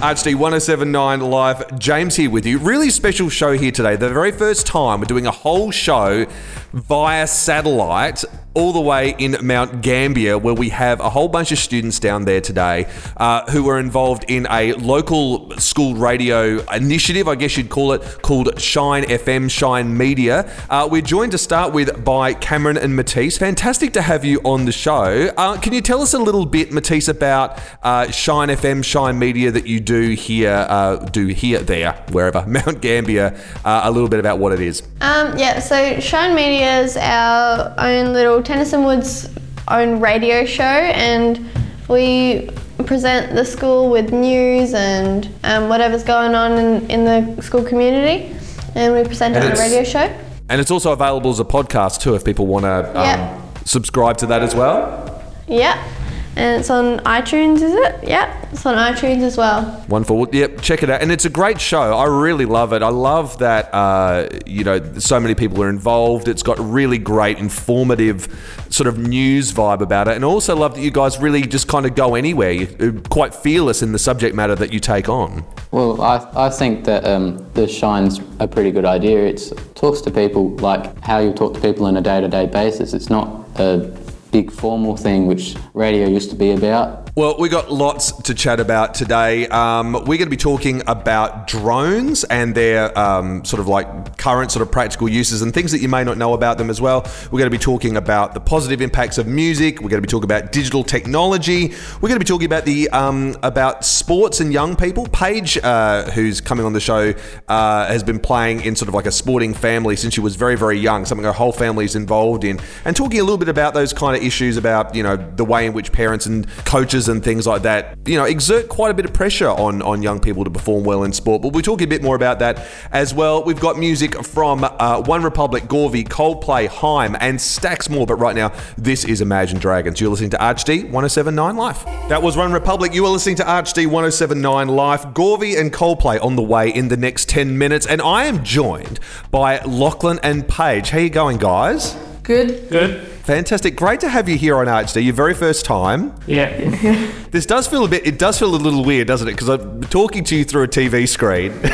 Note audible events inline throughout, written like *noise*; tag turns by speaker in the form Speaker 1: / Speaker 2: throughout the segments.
Speaker 1: HD 1079 Life, James here with you. Really special show here today. The very first time we're doing a whole show via satellite all the way in Mount Gambier, where we have a whole bunch of students down there today uh, who are involved in a local school radio initiative, I guess you'd call it, called Shine FM, Shine Media. Uh, we're joined to start with by Cameron and Matisse. Fantastic to have you on the show. Uh, can you tell us a little bit, Matisse, about uh, Shine FM, Shine Media that you do here, uh, do here, there, wherever, *laughs* Mount Gambier, uh, a little bit about what it is?
Speaker 2: Um, yeah, so Shine Media is our own little Tennyson Woods own radio show, and we present the school with news and um, whatever's going on in, in the school community, and we present it on a radio show.
Speaker 1: And it's also available as a podcast too if people want to um,
Speaker 2: Yeah.
Speaker 1: subscribe to that as well.
Speaker 2: Yeah, and it's on iTunes, is it? Yeah, it's on iTunes as well.
Speaker 1: Wonderful. Yep, check it out. And it's a great show. I really love it. I love that, uh, you know, so many people are involved. It's got really great, informative sort of news vibe about it. And I also love that you guys really just kind of go anywhere. You're quite fearless in the subject matter that you take on.
Speaker 3: Well, I, I think that um, the Shine's a pretty good idea. It talks to people like how you talk to people on a day to day basis. It's not a big formal thing which radio used to be about.
Speaker 1: Well, we got lots to chat about today. Um, we're going to be talking about drones and their um, sort of like current sort of practical uses and things that you may not know about them as well. We're going to be talking about the positive impacts of music. We're going to be talking about digital technology. We're going to be talking about the um, about sports and young people. Paige, uh, who's coming on the show, uh, has been playing in sort of like a sporting family since she was very very young. Something her whole family is involved in, and talking a little bit about those kind of issues about you know the way in which parents and coaches and things like that you know exert quite a bit of pressure on on young people to perform well in sport. But we're talking a bit more about that as well. We've got music from uh, One Republic, GAWVI, Coldplay, Haim, and stacks more. But right now, this is Imagine Dragons. You're listening to ArchD 1079 Life. That was OneRepublic. You are listening to ArchD 1079 Life. GAWVI and Coldplay on the way in the next 10 minutes. And I am joined by Lachlan and Paige. How you going, guys?
Speaker 4: Good.
Speaker 5: Good.
Speaker 1: Fantastic. Great to have you here on ArchD, your very first time.
Speaker 5: Yeah. *laughs*
Speaker 1: This does feel a bit, it does feel a little weird, doesn't it? Because I'm talking to you through a TV screen. *laughs*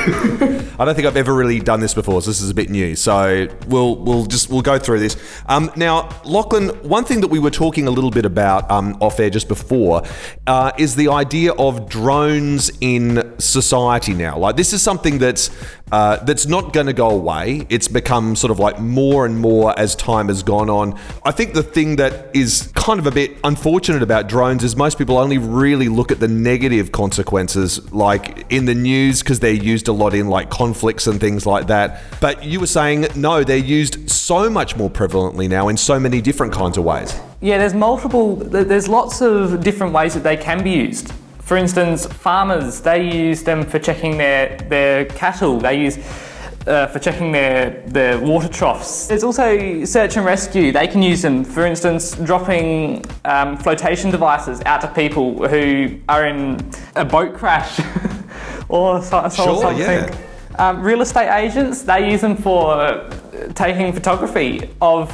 Speaker 1: I don't think I've ever really done this before, so this is a bit new. So we'll we'll just we'll go through this. Um, now, Lachlan, one thing that we were talking a little bit about um, off air just before uh, is the idea of drones in society now. Like this is something that's uh, that's not going to go away. It's become sort of like more and more as time has gone on. I think the thing that is kind of a bit unfortunate about drones is most people only really look at the negative consequences, like in the news, because they're used a lot in like conflicts and things like that. But you were saying, no, they're used so much more prevalently now in so many different kinds of ways.
Speaker 5: Yeah, there's multiple, there's lots of different ways that they can be used. For instance, farmers, they use them for checking their, their cattle. They use uh, for checking their, their water troughs. There's also search and rescue. They can use them, for instance, dropping um, flotation devices out to people who are in a boat crash *laughs* or so, so-
Speaker 1: Sure,
Speaker 5: something.
Speaker 1: yeah.
Speaker 5: Um, real estate agents, they use them for taking photography of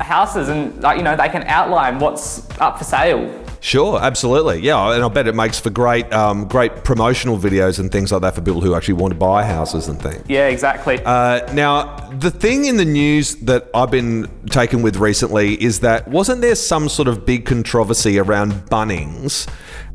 Speaker 5: houses and, like, you know, they can outline what's up for sale.
Speaker 1: Sure, absolutely, yeah, and I bet it makes for great, um, great promotional videos and things like that for people who actually want to buy houses and things.
Speaker 5: Yeah, exactly.
Speaker 1: Uh, now, the thing in the news that I've been taken with recently is that wasn't there some sort of big controversy around Bunnings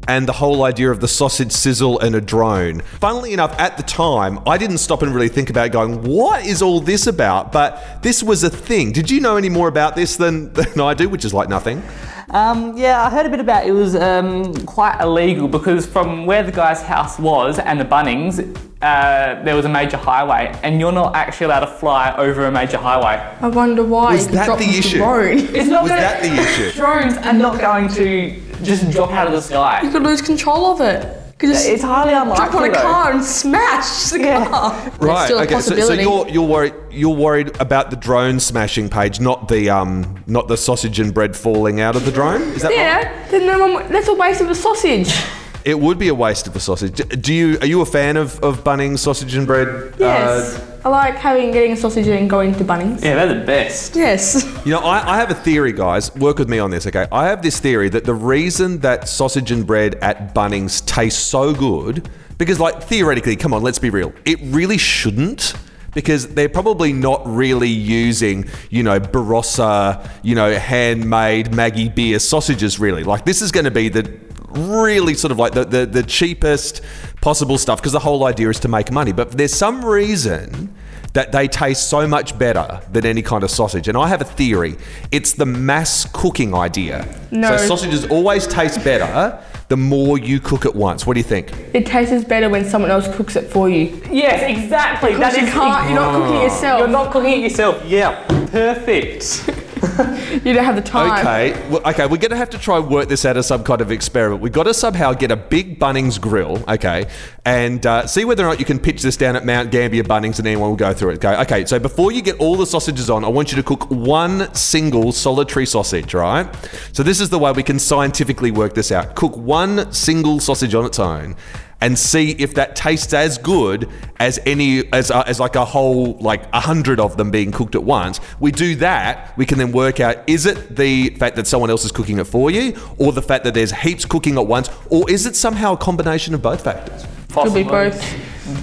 Speaker 1: and the whole idea of the sausage sizzle and a drone? Funnily enough, at the time, I didn't stop and really think about going, what is all this about? But this was a thing. Did you know any more about this than, *laughs* than I do, which is like nothing?
Speaker 5: Um, yeah, I heard a bit about it. It was um, quite illegal because from where the guy's house was and the Bunnings, uh, there was a major highway, and you're not actually allowed to fly over a major highway.
Speaker 4: I wonder why.
Speaker 1: Was
Speaker 4: you
Speaker 1: that
Speaker 4: drop
Speaker 1: the
Speaker 4: the
Speaker 1: issue?
Speaker 4: Drone.
Speaker 5: It's not
Speaker 1: Was
Speaker 5: gonna-
Speaker 1: that the issue? *laughs*
Speaker 5: Drones are not going to just drop out of the sky.
Speaker 4: You could lose control of it. You could just
Speaker 5: It's highly unlikely.
Speaker 4: drop on a
Speaker 5: though.
Speaker 4: car and smash the *laughs* car.
Speaker 1: Right.
Speaker 4: still a
Speaker 1: Okay. So, so you're you're worried you're worried about the drone smashing Paige, not the um not the sausage and bread falling out of the drone. Is that right?
Speaker 4: yeah, then no one, that's a waste of a sausage.
Speaker 1: It would be a waste of a sausage. Do you are you a fan of of Bunnings sausage and bread?
Speaker 4: Yes.
Speaker 1: Uh,
Speaker 4: I like having getting a sausage and going to Bunnings.
Speaker 5: Yeah, they're the best.
Speaker 4: Yes.
Speaker 1: you know, I, I have a theory, guys. Work with me on this, okay? I have this theory that the reason that sausage and bread at Bunnings tastes so good Because, like, theoretically, come on, let's be real. It really shouldn't. Because they're probably not really using, you know, Barossa, you know, handmade Maggie beer sausages, really. Like, this is going to be the really sort of like the, the, the cheapest possible stuff because the whole idea is to make money. But there's some reason that they taste so much better than any kind of sausage. And I have a theory it's the mass cooking idea.
Speaker 4: No.
Speaker 1: So sausages always taste better the more you cook it once. What do you think?
Speaker 4: It tastes better when someone else cooks it for you.
Speaker 5: Yes, exactly.
Speaker 4: Because
Speaker 5: That
Speaker 4: you
Speaker 5: is
Speaker 4: can't, you're not cooking it yourself.
Speaker 5: You're not cooking it yourself. Yeah, perfect. *laughs* *laughs*
Speaker 4: You don't have the time.
Speaker 1: Okay, well, okay, we're gonna have to try and work this out as some kind of experiment. We've got to somehow get a big Bunnings grill, okay, and uh, see whether or not you can pitch this down at Mount Gambier Bunnings and anyone will go through it. Go, okay, so before you get all the sausages on, I want you to cook one single solitary sausage, right? So this is the way we can scientifically work this out. Cook one single sausage on its own. And see if that tastes as good as any as, uh, as like a whole like a hundred of them being cooked at once. We do that, we can then work out is it the fact that someone else is cooking it for you, or the fact that there's heaps cooking at once, or is it somehow a combination of both factors?
Speaker 4: It could be both.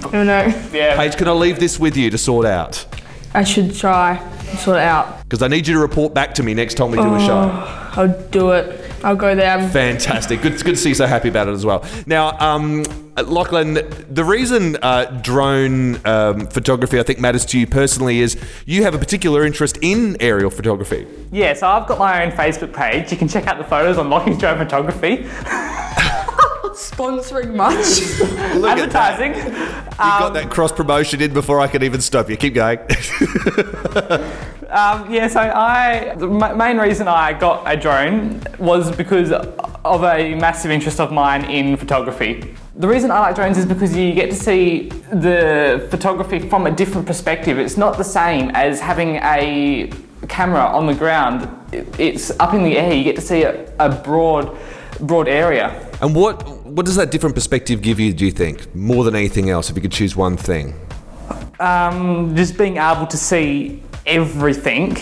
Speaker 4: I don't.
Speaker 5: Yeah.
Speaker 1: Paige, can I leave this with you to sort out?
Speaker 4: I should try and sort it out.
Speaker 1: Because I need you to report back to me next time we do a show.
Speaker 4: I'll do it. I'll go there.
Speaker 1: Fantastic. Good, good to see you so happy about it as well. Now, um, Lachlan, the reason uh, drone um, photography I think matters to you personally is you have a particular interest in aerial photography.
Speaker 5: Yeah, so I've got my own Facebook page. You can check out the photos on Locking's Drone Photography. *laughs*
Speaker 4: Sponsoring much? *laughs*
Speaker 1: Look at that.
Speaker 5: Advertising.
Speaker 1: You got that cross promotion in before I could even stop you. Keep going. *laughs*
Speaker 5: Um, yeah, so I the ma- main reason I got a drone was because of a massive interest of mine in photography. The reason I like drones is because you get to see the photography from a different perspective. It's not the same as having a camera on the ground. It- It's up in the air. You get to see a, a broad, broad area.
Speaker 1: and what what does that different perspective give you? Do you think more than anything else? If you could choose one thing.
Speaker 5: Um, just being able to see everything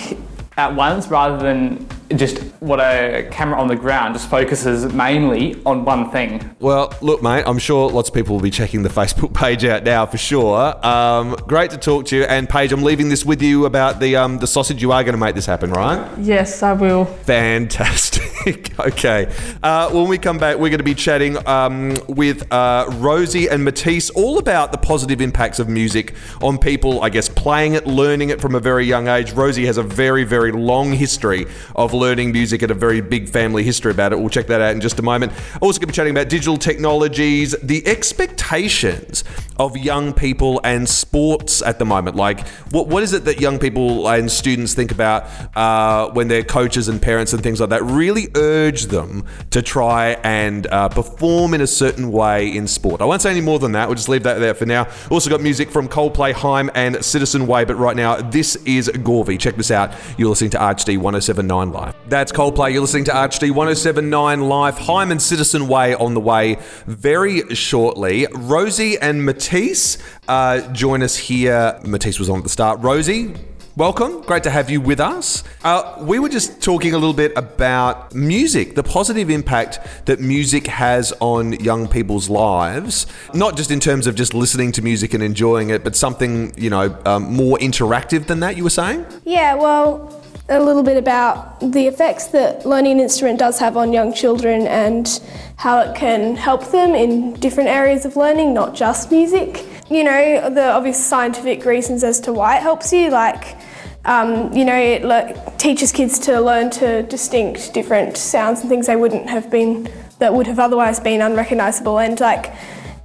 Speaker 5: at once rather than just what a camera on the ground just focuses mainly on one thing.
Speaker 1: Well, look, mate, I'm sure lots of people will be checking the *laughs* Facebook page out now for sure. Um, great to talk to you. And Paige, I'm leaving this with you about the um, the sausage. You are going to make this happen, right?
Speaker 4: yes, I will.
Speaker 1: Fantastic. *laughs* *laughs* okay. Uh, when we come back, we're going to be chatting um, with uh, Rosie and Matisse all about the positive impacts of music on people, I guess, playing it, learning it from a very young age. Rosie has a very, very long history of learning music and a very big family history about it. We'll check that out in just a moment. Also, going to be chatting about digital technologies, the expectations of young people and sports at the moment. Like, what, what is it that young people and students think about uh, when their coaches and parents and things like that really urge them to try and uh, perform in a certain way in sport? I won't say any more than that. We'll just leave that there for now. Also got music from Coldplay, Haim, and Citizen Way. But right now, this is GAWVI. Check this out. You're listening to ArchD 1079 Life. That's Coldplay. You're listening to ArchD 1079 Life. Haim and Citizen Way on the way very shortly. Rosie and Matisse uh, join us here. Matisse was on at the start. Rosie, welcome. Great to have you with us. Uh, we were just talking a little bit about music, the positive impact that music has on young people's lives, not just in terms of just listening to music and enjoying it, but something, you know, um, more interactive than that, you were saying?
Speaker 6: Yeah, well, a little bit about the effects that learning an instrument does have on young children and how it can help them in different areas of learning, not just music. You know, the obvious scientific reasons as to why it helps you, like, um, you know, it le- teaches kids to learn to distinct different sounds and things they wouldn't have been, that would have otherwise been unrecognisable, and like,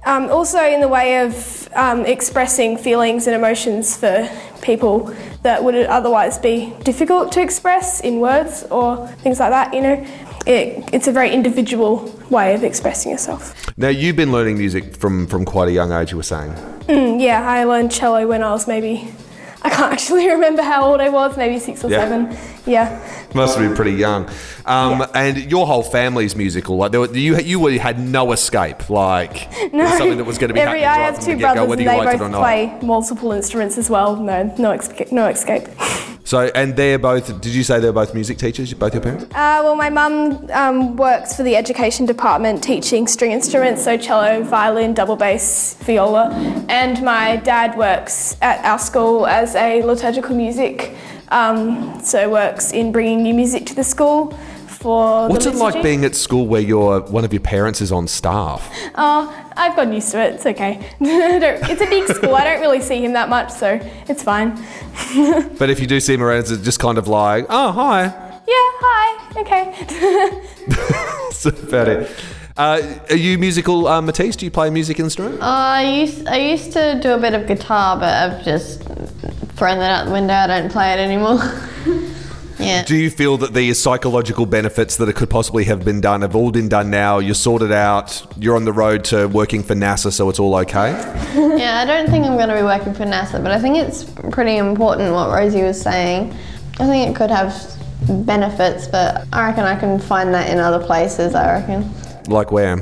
Speaker 6: um, also, in the way of um, expressing feelings and emotions for people that would otherwise be difficult to express in words or things like that, you know, it, it's a very individual way of expressing yourself.
Speaker 1: Now, you've been learning music from, from quite a young age, you were saying.
Speaker 6: Mm, yeah, I learned cello when I was maybe, I can't actually *laughs* remember how old I was, maybe six or
Speaker 1: Yeah.
Speaker 6: seven. Yeah.
Speaker 1: Must have been pretty young. Um,
Speaker 6: Yeah.
Speaker 1: And your whole family's musical. Like there were, you, you really had no escape. Like *laughs* it was something that was going to be
Speaker 6: Every,
Speaker 1: happening
Speaker 6: I
Speaker 1: right
Speaker 6: have
Speaker 1: from
Speaker 6: two
Speaker 1: the get-go,
Speaker 6: brothers
Speaker 1: whether
Speaker 6: and
Speaker 1: you
Speaker 6: they
Speaker 1: liked it
Speaker 6: both
Speaker 1: not.
Speaker 6: play multiple instruments as well. No, no, escape, no escape. *laughs*
Speaker 1: So, and they're both. Did you say they're both music teachers? Both your parents?
Speaker 6: Uh, well, my mum um, works for the education department teaching string instruments, so cello, violin, double bass, viola, and my dad works at our school as a liturgical music, um, so works in bringing new music to the school for.
Speaker 1: What's
Speaker 6: the
Speaker 1: it like being at school where your one of your parents is on staff?
Speaker 6: Oh, I've gotten used to it. It's okay. *laughs* It's a big school. I don't really see him that much, so it's fine. *laughs*
Speaker 1: But if you do see him around, it's just kind of like, oh hi,
Speaker 6: Yeah. Hi. Okay. *laughs*
Speaker 1: that's about it. Uh, are you musical, uh, Matisse? Do you play a music instrument?
Speaker 2: I used I used to do a bit of guitar, but I've just thrown that out the window. I don't play it anymore. Yeah.
Speaker 1: Do you feel that the psychological benefits that it could possibly have been done have all been done now? You're sorted out. You're on the road to working for NASA, so it's all okay. *laughs*
Speaker 2: Yeah, I don't think I'm going to be working for NASA, but I think it's pretty important what Rosie was saying. I think it could have benefits, but I reckon I can find that in other places. I reckon.
Speaker 1: Like where?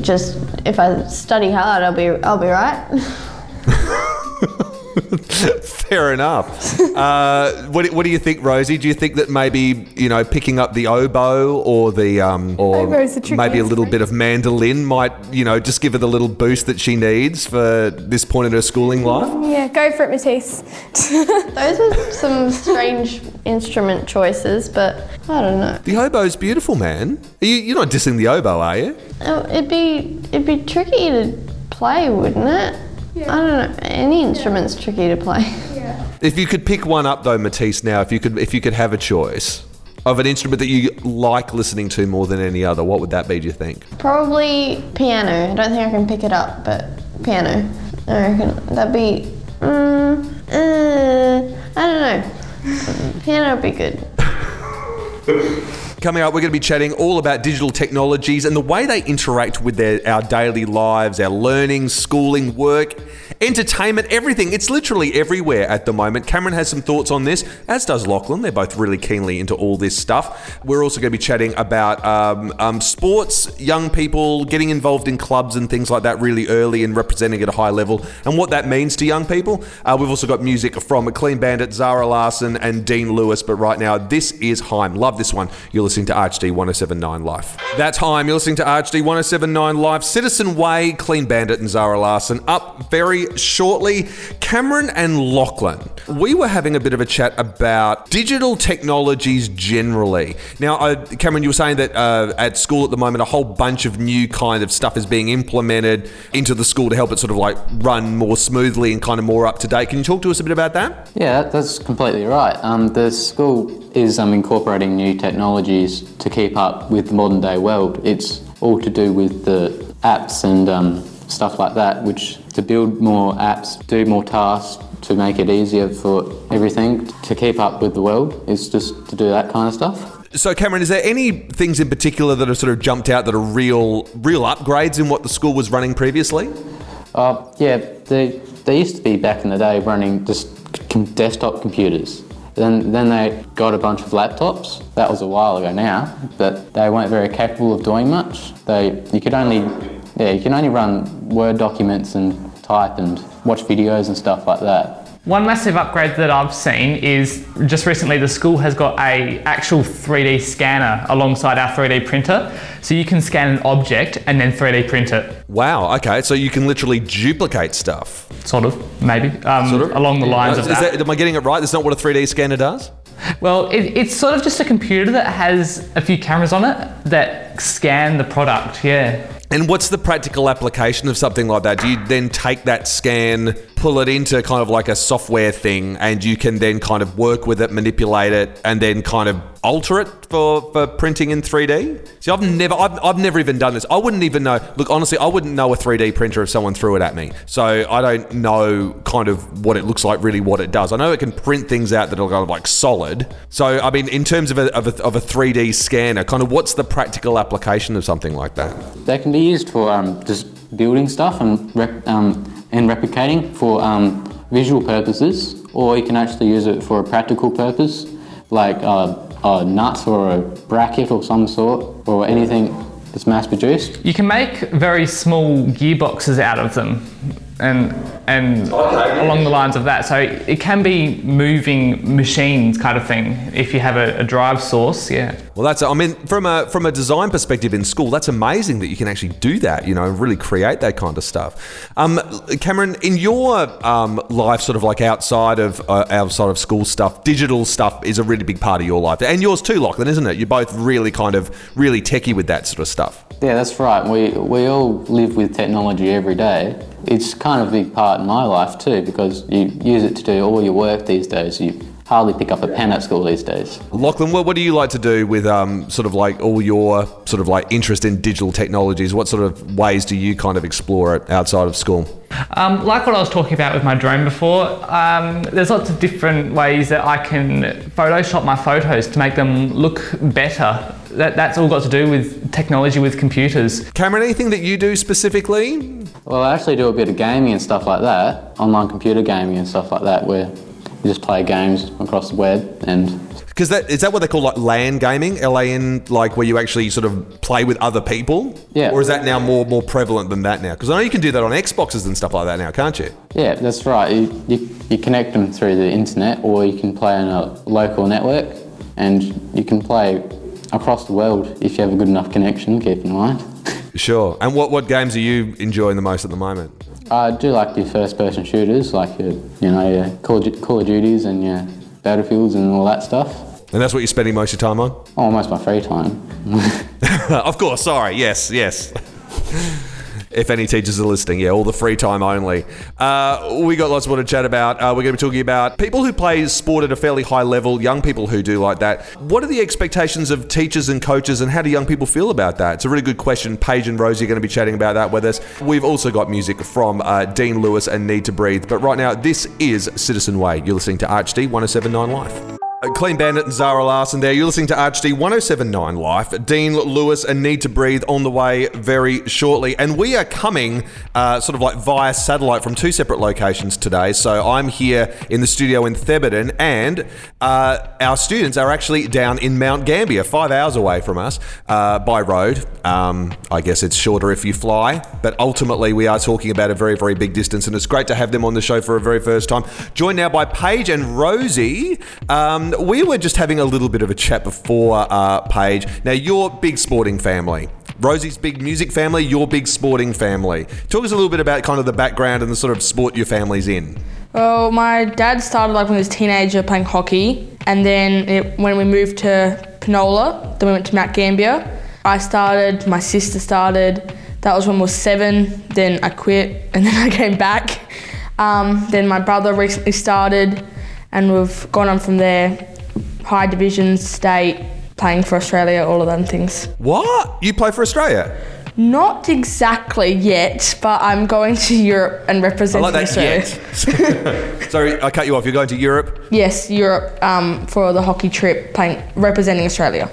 Speaker 2: Just if I study hard, I'll be I'll be right. *laughs* *laughs* *laughs*
Speaker 1: Fair enough. Uh, what, what do you think, Rosie? Do you think that maybe you know picking up the oboe or the um, or
Speaker 6: Oboe's the tricky
Speaker 1: maybe a little
Speaker 6: instrument.
Speaker 1: bit of mandolin might you know just give her the little boost that she needs for this point in her schooling life?
Speaker 6: yeah. Go for it, Matisse. *laughs*
Speaker 2: Those are some strange instrument choices, but I don't know.
Speaker 1: The oboe's beautiful, man. Are you, you're not dissing the oboe, are you?
Speaker 2: Oh, It'd be it'd be tricky to play, wouldn't it? I don't know. Any instrument's tricky to play. Yeah.
Speaker 1: If you could pick one up though, Matisse, now if you could if you could have a choice of an instrument that you like listening to more than any other, what would that be? Do you think?
Speaker 2: Probably piano. I don't think I can pick it up, but piano. I reckon that'd be. Mm, uh, I don't know. Piano would be good. *laughs*
Speaker 1: Coming up, we're going to be chatting all about digital technologies and the way they interact with their, our daily lives, our learning, schooling, work, entertainment, everything. It's literally everywhere at the moment. Cameron has some thoughts on this, as does Lachlan. They're both really keenly into all this stuff. We're also going to be chatting about um, um, sports, young people getting involved in clubs and things like that really early and representing at a high level, and what that means to young people. Uh, we've also got music from Clean Bandit, Zara Larsson, and Dean Lewis. But right now, this is Haim. Love this one. You're listening to RHD 1079 Life. That's Haim. You're listening to RHD 1079 Life. Citizen Way, Clean Bandit, and Zara Larsson up very shortly. Cameron and Lachlan. We were having a bit of a chat about digital technologies generally. Now, uh, Cameron, you were saying that uh, at school at the moment, a whole bunch of new kind of stuff is being implemented into the school to help it sort of like run more smoothly and kind of more up to date. Can you talk to us a bit about that?
Speaker 3: Yeah, that's completely right. Um, the school is um, incorporating new technologies to keep up with the modern day world. It's all to do with the apps and um, stuff like that, which to build more apps, do more tasks, to make it easier for everything, to keep up with the world. It's just to do that kind of stuff.
Speaker 1: So, Cameron, is there any things in particular that have sort of jumped out that are real, real upgrades in what the school was running previously?
Speaker 3: Uh, yeah, they, they used to be back in the day running just desktop computers. Then, then they got a bunch of laptops. That was a while ago now, but they weren't very capable of doing much. They, you could only, yeah, you can only run Word documents and type and watch videos and stuff like that.
Speaker 5: One massive upgrade that I've seen is just recently the school has got a actual 3D scanner alongside our 3D printer. So you can scan an object and then 3D print it,
Speaker 1: Wow. Okay. So you can literally duplicate stuff.
Speaker 5: sort of, maybe, um,
Speaker 1: Sort of?
Speaker 5: along the lines
Speaker 1: Is
Speaker 5: of that.
Speaker 1: that- Am I getting it right? That's not what a 3D scanner does.
Speaker 5: Well, it, it's sort of just a computer that has a few cameras on it that scan the product, yeah.
Speaker 1: And what's the practical application of something like that? Do you then take that scan, pull it into kind of like a software thing, and you can then kind of work with it, manipulate it, and then kind of alter it for, for printing in 3D? See, I've never, I've, I've never even done this. I wouldn't even know. Look, honestly, I wouldn't know a 3D printer if someone threw it at me. So I don't know kind of what it looks like, really, what it does. I know it can print things out that are kind of like solid. So I mean, in terms of a, of a, of a 3D scanner, kind of what's the practical application of something like that?
Speaker 3: They can be used for um, just building stuff and, rep- um, and replicating for um, visual purposes, or you can actually use it for a practical purpose, like uh, a nut or a bracket or some sort, or anything that's mass produced.
Speaker 5: You can make very small gearboxes out of them. And and along the lines of that. So it can be moving machines kind of thing if you have a, a drive source. Yeah.
Speaker 1: Well, that's. I mean, from a from a design perspective in school, that's amazing that you can actually do that. You know, really create that kind of stuff. Um, Cameron, in your um, life, sort of like outside of uh, outside of school stuff, digital stuff is a really big part of your life, and yours too, Lachlan, isn't it? You're both really kind of really techie with that sort of stuff.
Speaker 3: Yeah, that's right. We, we all live with technology every day. It's kind of a big part in my life too because you use it to do all your work these days. You hardly pick up a pen at school these days.
Speaker 1: Lachlan, what, what do you like to do with um, sort of like all your sort of like interest in digital technologies? What sort of ways do you kind of explore it outside of school?
Speaker 5: Um, like what I was talking about with my drone before, um, there's lots of different ways that I can Photoshop my photos to make them look better. That, that's all got to do with technology with computers.
Speaker 1: Cameron, anything that you do specifically?
Speaker 3: Well, I actually do a bit of gaming and stuff like that, online computer gaming and stuff like that, where you just play games across the web and
Speaker 1: Because that is that what they call like LAN gaming, L A N, like where you actually sort of play with other people.
Speaker 3: Yeah.
Speaker 1: Or is that now more more prevalent than that now? Because I know you can do that on Xboxes and stuff like that now, can't you?
Speaker 3: Yeah, that's right. You, you, you connect them through the internet, or you can play on a local network, and you can play across the world if you have a good enough connection. Keep in mind. *laughs*
Speaker 1: Sure. And what what games are you enjoying the most at the moment?
Speaker 3: I do like your first-person shooters, like your, you know, your Call of, Call of Duties and your Battlefields and all that stuff.
Speaker 1: And that's what you're spending most of your time on?
Speaker 3: Oh, most of my free time. *laughs* *laughs*
Speaker 1: of course, sorry. Yes, yes. *laughs* *laughs* if any teachers are listening, yeah, all the free time only. Uh, we got lots more to chat about. Uh, we're going to be talking about people who play sport at a fairly high level, young people who do like that. What are the expectations of teachers and coaches, and how do young people feel about that? It's a really good question. Paige and Rosie are going to be chatting about that with us. We've also got music from uh, Dean Lewis and Need to Breathe. But right now, this is Citizen Way. You're listening to ArchD 1079 Life. Uh, Clean Bandit and Zara Larsson there. You're listening to ArchD 1079 Life. Dean Lewis and Need to Breathe on the way very shortly. And we are coming uh, sort of like via satellite from two separate locations today. So I'm here in the studio in Thebarton, and uh, our students are actually down in Mount Gambier, five hours away from us uh, by road. Um, I guess it's shorter if you fly, but ultimately we are talking about a very, very big distance, and it's great to have them on the show for a very first time. Joined now by Paige and Rosie. Um, we were just having a little bit of a chat before, uh, Paige. Now, you're big sporting family. Rosie's big music family, your big sporting family. Talk us a little bit about kind of the background and the sort of sport your family's in.
Speaker 4: Well, my dad started like when he was a teenager playing hockey, and then it, when we moved to Penola, then we went to Mount Gambier. I started, my sister started. That was when we were seven. Then I quit, and *laughs* then I came back. Um, then my brother recently started, and we've gone on from there. High division, state, playing for Australia, all of them things.
Speaker 1: What? You play for Australia?
Speaker 4: Not exactly yet, but I'm going to Europe and
Speaker 1: I
Speaker 4: representing
Speaker 1: like that
Speaker 4: Australia.
Speaker 1: yet. *laughs* Sorry, I cut you off. You're going to Europe?
Speaker 4: Yes, Europe um, for the hockey trip, playing representing Australia.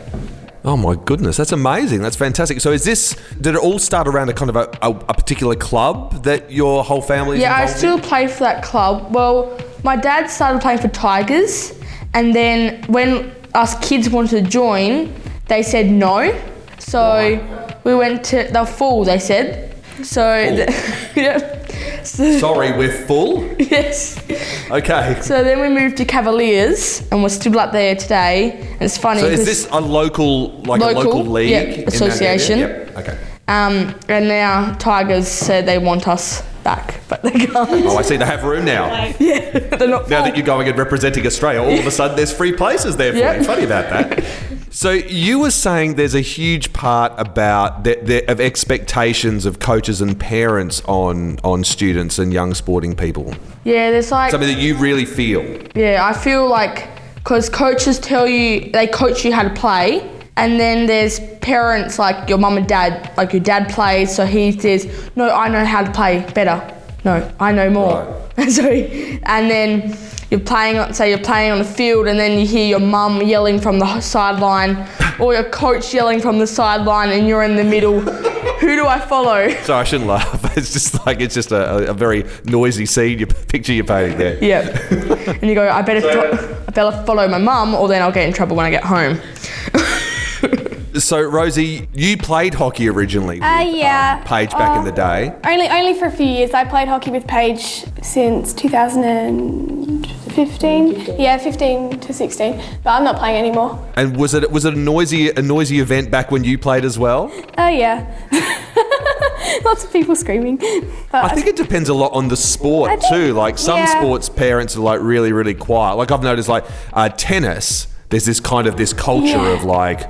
Speaker 1: Oh my goodness, that's amazing. That's fantastic. So is this, did it all start around a kind of a, a, a particular club that your whole family is
Speaker 4: Yeah, I still
Speaker 1: in?
Speaker 4: play for that club. Well, my dad started playing for Tigers, and then when us kids wanted to join, they said no. So we went to the full. They said so. *laughs* yeah. So,
Speaker 1: Sorry, we're full? *laughs*
Speaker 4: yes.
Speaker 1: Okay.
Speaker 4: So then we moved to Cavaliers, and we're still up there today. And it's funny
Speaker 1: So is this a local, like a
Speaker 4: Local,
Speaker 1: local league?
Speaker 4: yeah,
Speaker 1: in that area?
Speaker 4: association.
Speaker 1: Yep. Okay.
Speaker 4: um, and now Tigers said they want us back, but they can't.
Speaker 1: Oh, I see. They have room now.
Speaker 4: yeah, They're not
Speaker 1: Now
Speaker 4: full.
Speaker 1: that you're going and representing Australia, all of a sudden there's free places there for
Speaker 4: Yeah.
Speaker 1: you. Funny about that. So you were saying there's a huge part about the, the, of expectations of coaches and parents on on students and young sporting people.
Speaker 4: yeah, there's like
Speaker 1: Something that you really feel.
Speaker 4: Yeah, I feel like because coaches tell you they coach you how to play, and then there's parents like your mum and dad, like your dad plays, so he says, "No, I know how to play better. No, I know more." *laughs* so, and then you're playing on, say you're playing on the field, and then you hear your mum yelling from the sideline, or your coach yelling from the sideline, and you're in the middle. *laughs* Who do I follow?
Speaker 1: So I shouldn't laugh. *laughs* It's just like it's just a, a very noisy scene. You picture you're painting there.
Speaker 4: Yeah. and you go, I better, fo- I better follow my mum, or then I'll get in trouble when I get home.
Speaker 1: So, Rosie, you played hockey originally. with,
Speaker 6: Uh, yeah.
Speaker 1: um, Paige back in the day.
Speaker 6: Only, only for a few years. I played hockey with Paige since 2015. Yeah, 15 to 16. But I'm not playing anymore.
Speaker 1: And was it was it a noisy a noisy event back when you played as well?
Speaker 6: Oh yeah. *laughs* Lots of people screaming. But
Speaker 1: I think it depends a lot on the sport
Speaker 6: think-
Speaker 1: too. Like some
Speaker 6: yeah.
Speaker 1: sports, parents are like really really quiet. Like I've noticed, like uh, tennis. There's this kind of this culture
Speaker 6: Yeah.
Speaker 1: of like,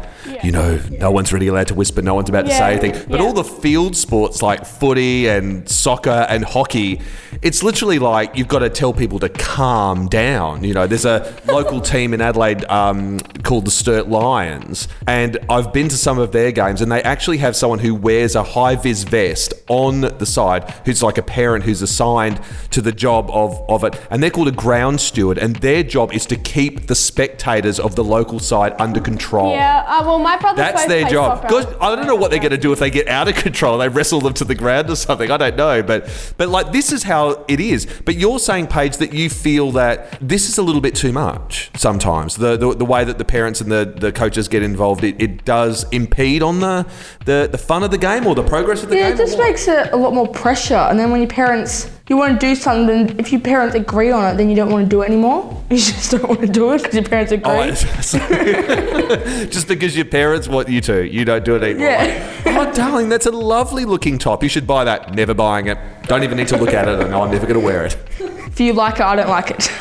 Speaker 1: you know, no one's really allowed to whisper, no one's about to say anything. But
Speaker 6: yeah.
Speaker 1: all the field sports like footy and soccer and hockey, it's literally like you've got to tell people to calm down. You know, there's a *laughs* local team in Adelaide um, called the Sturt Lions, and I've been to some of their games, and they actually have someone who wears a high vis vest on the side, who's like a parent who's assigned to the job of, of it, and they're called a ground steward, and their job is to keep the spectators of the local side under control.
Speaker 6: yeah, uh, well, my brother.
Speaker 1: That's their job. Good. I don't know what they're going to do if they get out of control. They wrestle them to the ground or something. I don't know, but but like this is how it is. But you're saying, Paige, that you feel that this is a little bit too much sometimes. The the, the way that the parents and the, the coaches get involved, it, it does impede on the, the the fun of the game or the progress of the game.
Speaker 4: Yeah,
Speaker 1: game.
Speaker 4: it just makes it a lot more pressure. And then when your parents, you want to do something, if your parents agree on it, then you don't want to do it anymore. *laughs* You just don't want to do it because your parents agree.
Speaker 1: Oh, *laughs* *laughs* just because your parents want you to, you don't do it anymore.
Speaker 4: Yeah.
Speaker 1: Oh, darling, that's a lovely looking top. You should buy that. Never buying it. Don't even need to look at it. I know I'm never going to wear it.
Speaker 4: if you like it, I don't like it.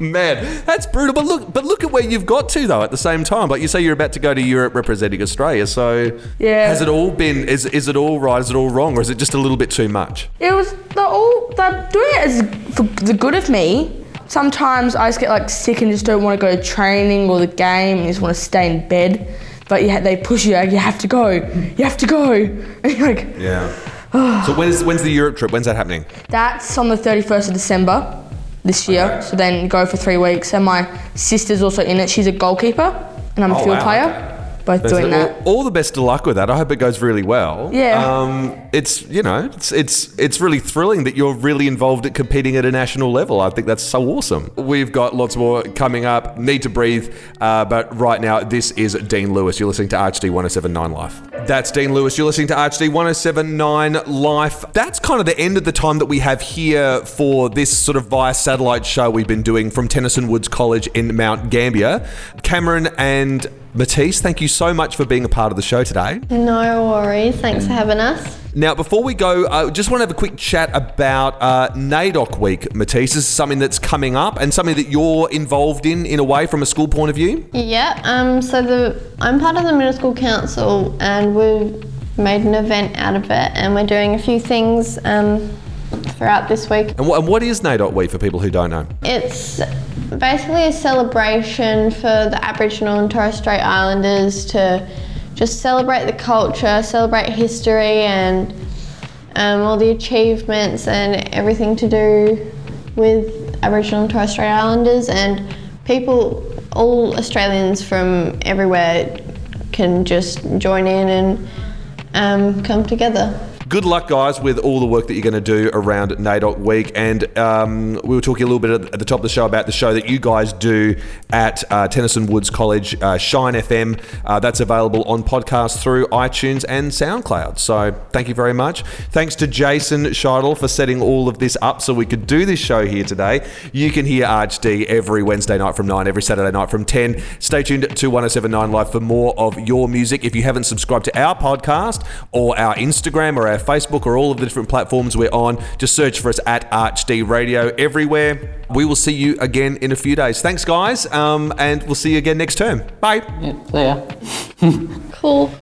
Speaker 1: Man, that's brutal. But look, but look at where you've got to though. At the same time, like you say, you're about to go to Europe representing Australia. So,
Speaker 4: Yeah.
Speaker 1: has it all been? Is is it all right? Is it all wrong, or is it just a little bit too much?
Speaker 4: It was they're all they're doing it as for the good of me. Sometimes I just get like sick and just don't want to go to training or the game and just want to stay in bed. But yeah, they push you. Like, you have to go. You have to go. *laughs* And you're like,
Speaker 1: Yeah. so when's when's the Europe trip? When's that happening?
Speaker 4: that's on the 31st of December this year. So then go for three weeks. And my sister's also in it. She's a goalkeeper and I'm a
Speaker 1: Oh,
Speaker 4: field
Speaker 1: wow,
Speaker 4: player. Both doing
Speaker 1: all,
Speaker 4: that.
Speaker 1: all the best of luck with that. I hope it goes really well.
Speaker 4: Yeah.
Speaker 1: Um, it's you know, it's it's it's really thrilling that you're really involved at competing at a national level. I think that's so awesome. We've got lots more coming up. Need to breathe. Uh, but right now, this is Dean Lewis. You're listening to ArchD 1079 Life. That's Dean Lewis. You're listening to ArchD 1079 Life. That's kind of the end of the time that we have here for this sort of via satellite show we've been doing from Tennyson Woods College in Mount Gambier. Cameron and Matisse, thank you so much for being a part of the show today.
Speaker 2: No worries. Thanks for having us.
Speaker 1: Now, before we go, I just want to have a quick chat about uh, NAIDOC Week, Matisse. This is something that's coming up and something that you're involved in, in a way, from a school point of view.
Speaker 2: Yeah. Um. So the I'm part of the middle school council, and we've made an event out of it, and we're doing a few things um throughout this week.
Speaker 1: And, wh- and what is NAIDOC Week for people who don't know?
Speaker 2: It's basically a celebration for the Aboriginal and Torres Strait Islanders to just celebrate the culture, celebrate history, and um, all the achievements and everything to do with Aboriginal and Torres Strait Islanders. And people, all Australians from everywhere, can just join in and um, come together.
Speaker 1: Good luck, guys, with all the work that you're going to do around NAIDOC Week. And um, we were talking a little bit at the top of the show about the show that you guys do at uh, Tennyson Woods College, uh, Shine FM. Uh, that's available on podcast through iTunes and SoundCloud. So thank you very much. Thanks to Jason Scheidel for setting all of this up so we could do this show here today. You can hear ArchD every Wednesday night from 9, every Saturday night from 10. Stay tuned to 1079 Life for more of your music. If you haven't subscribed to our podcast or our Instagram or our Facebook or all of the different platforms we're on, just search for us at ArchD Radio everywhere. We will see you again in a few days. Thanks, guys, um, and we'll see you again next term. Bye.
Speaker 3: Yeah, there. *laughs*
Speaker 2: Cool.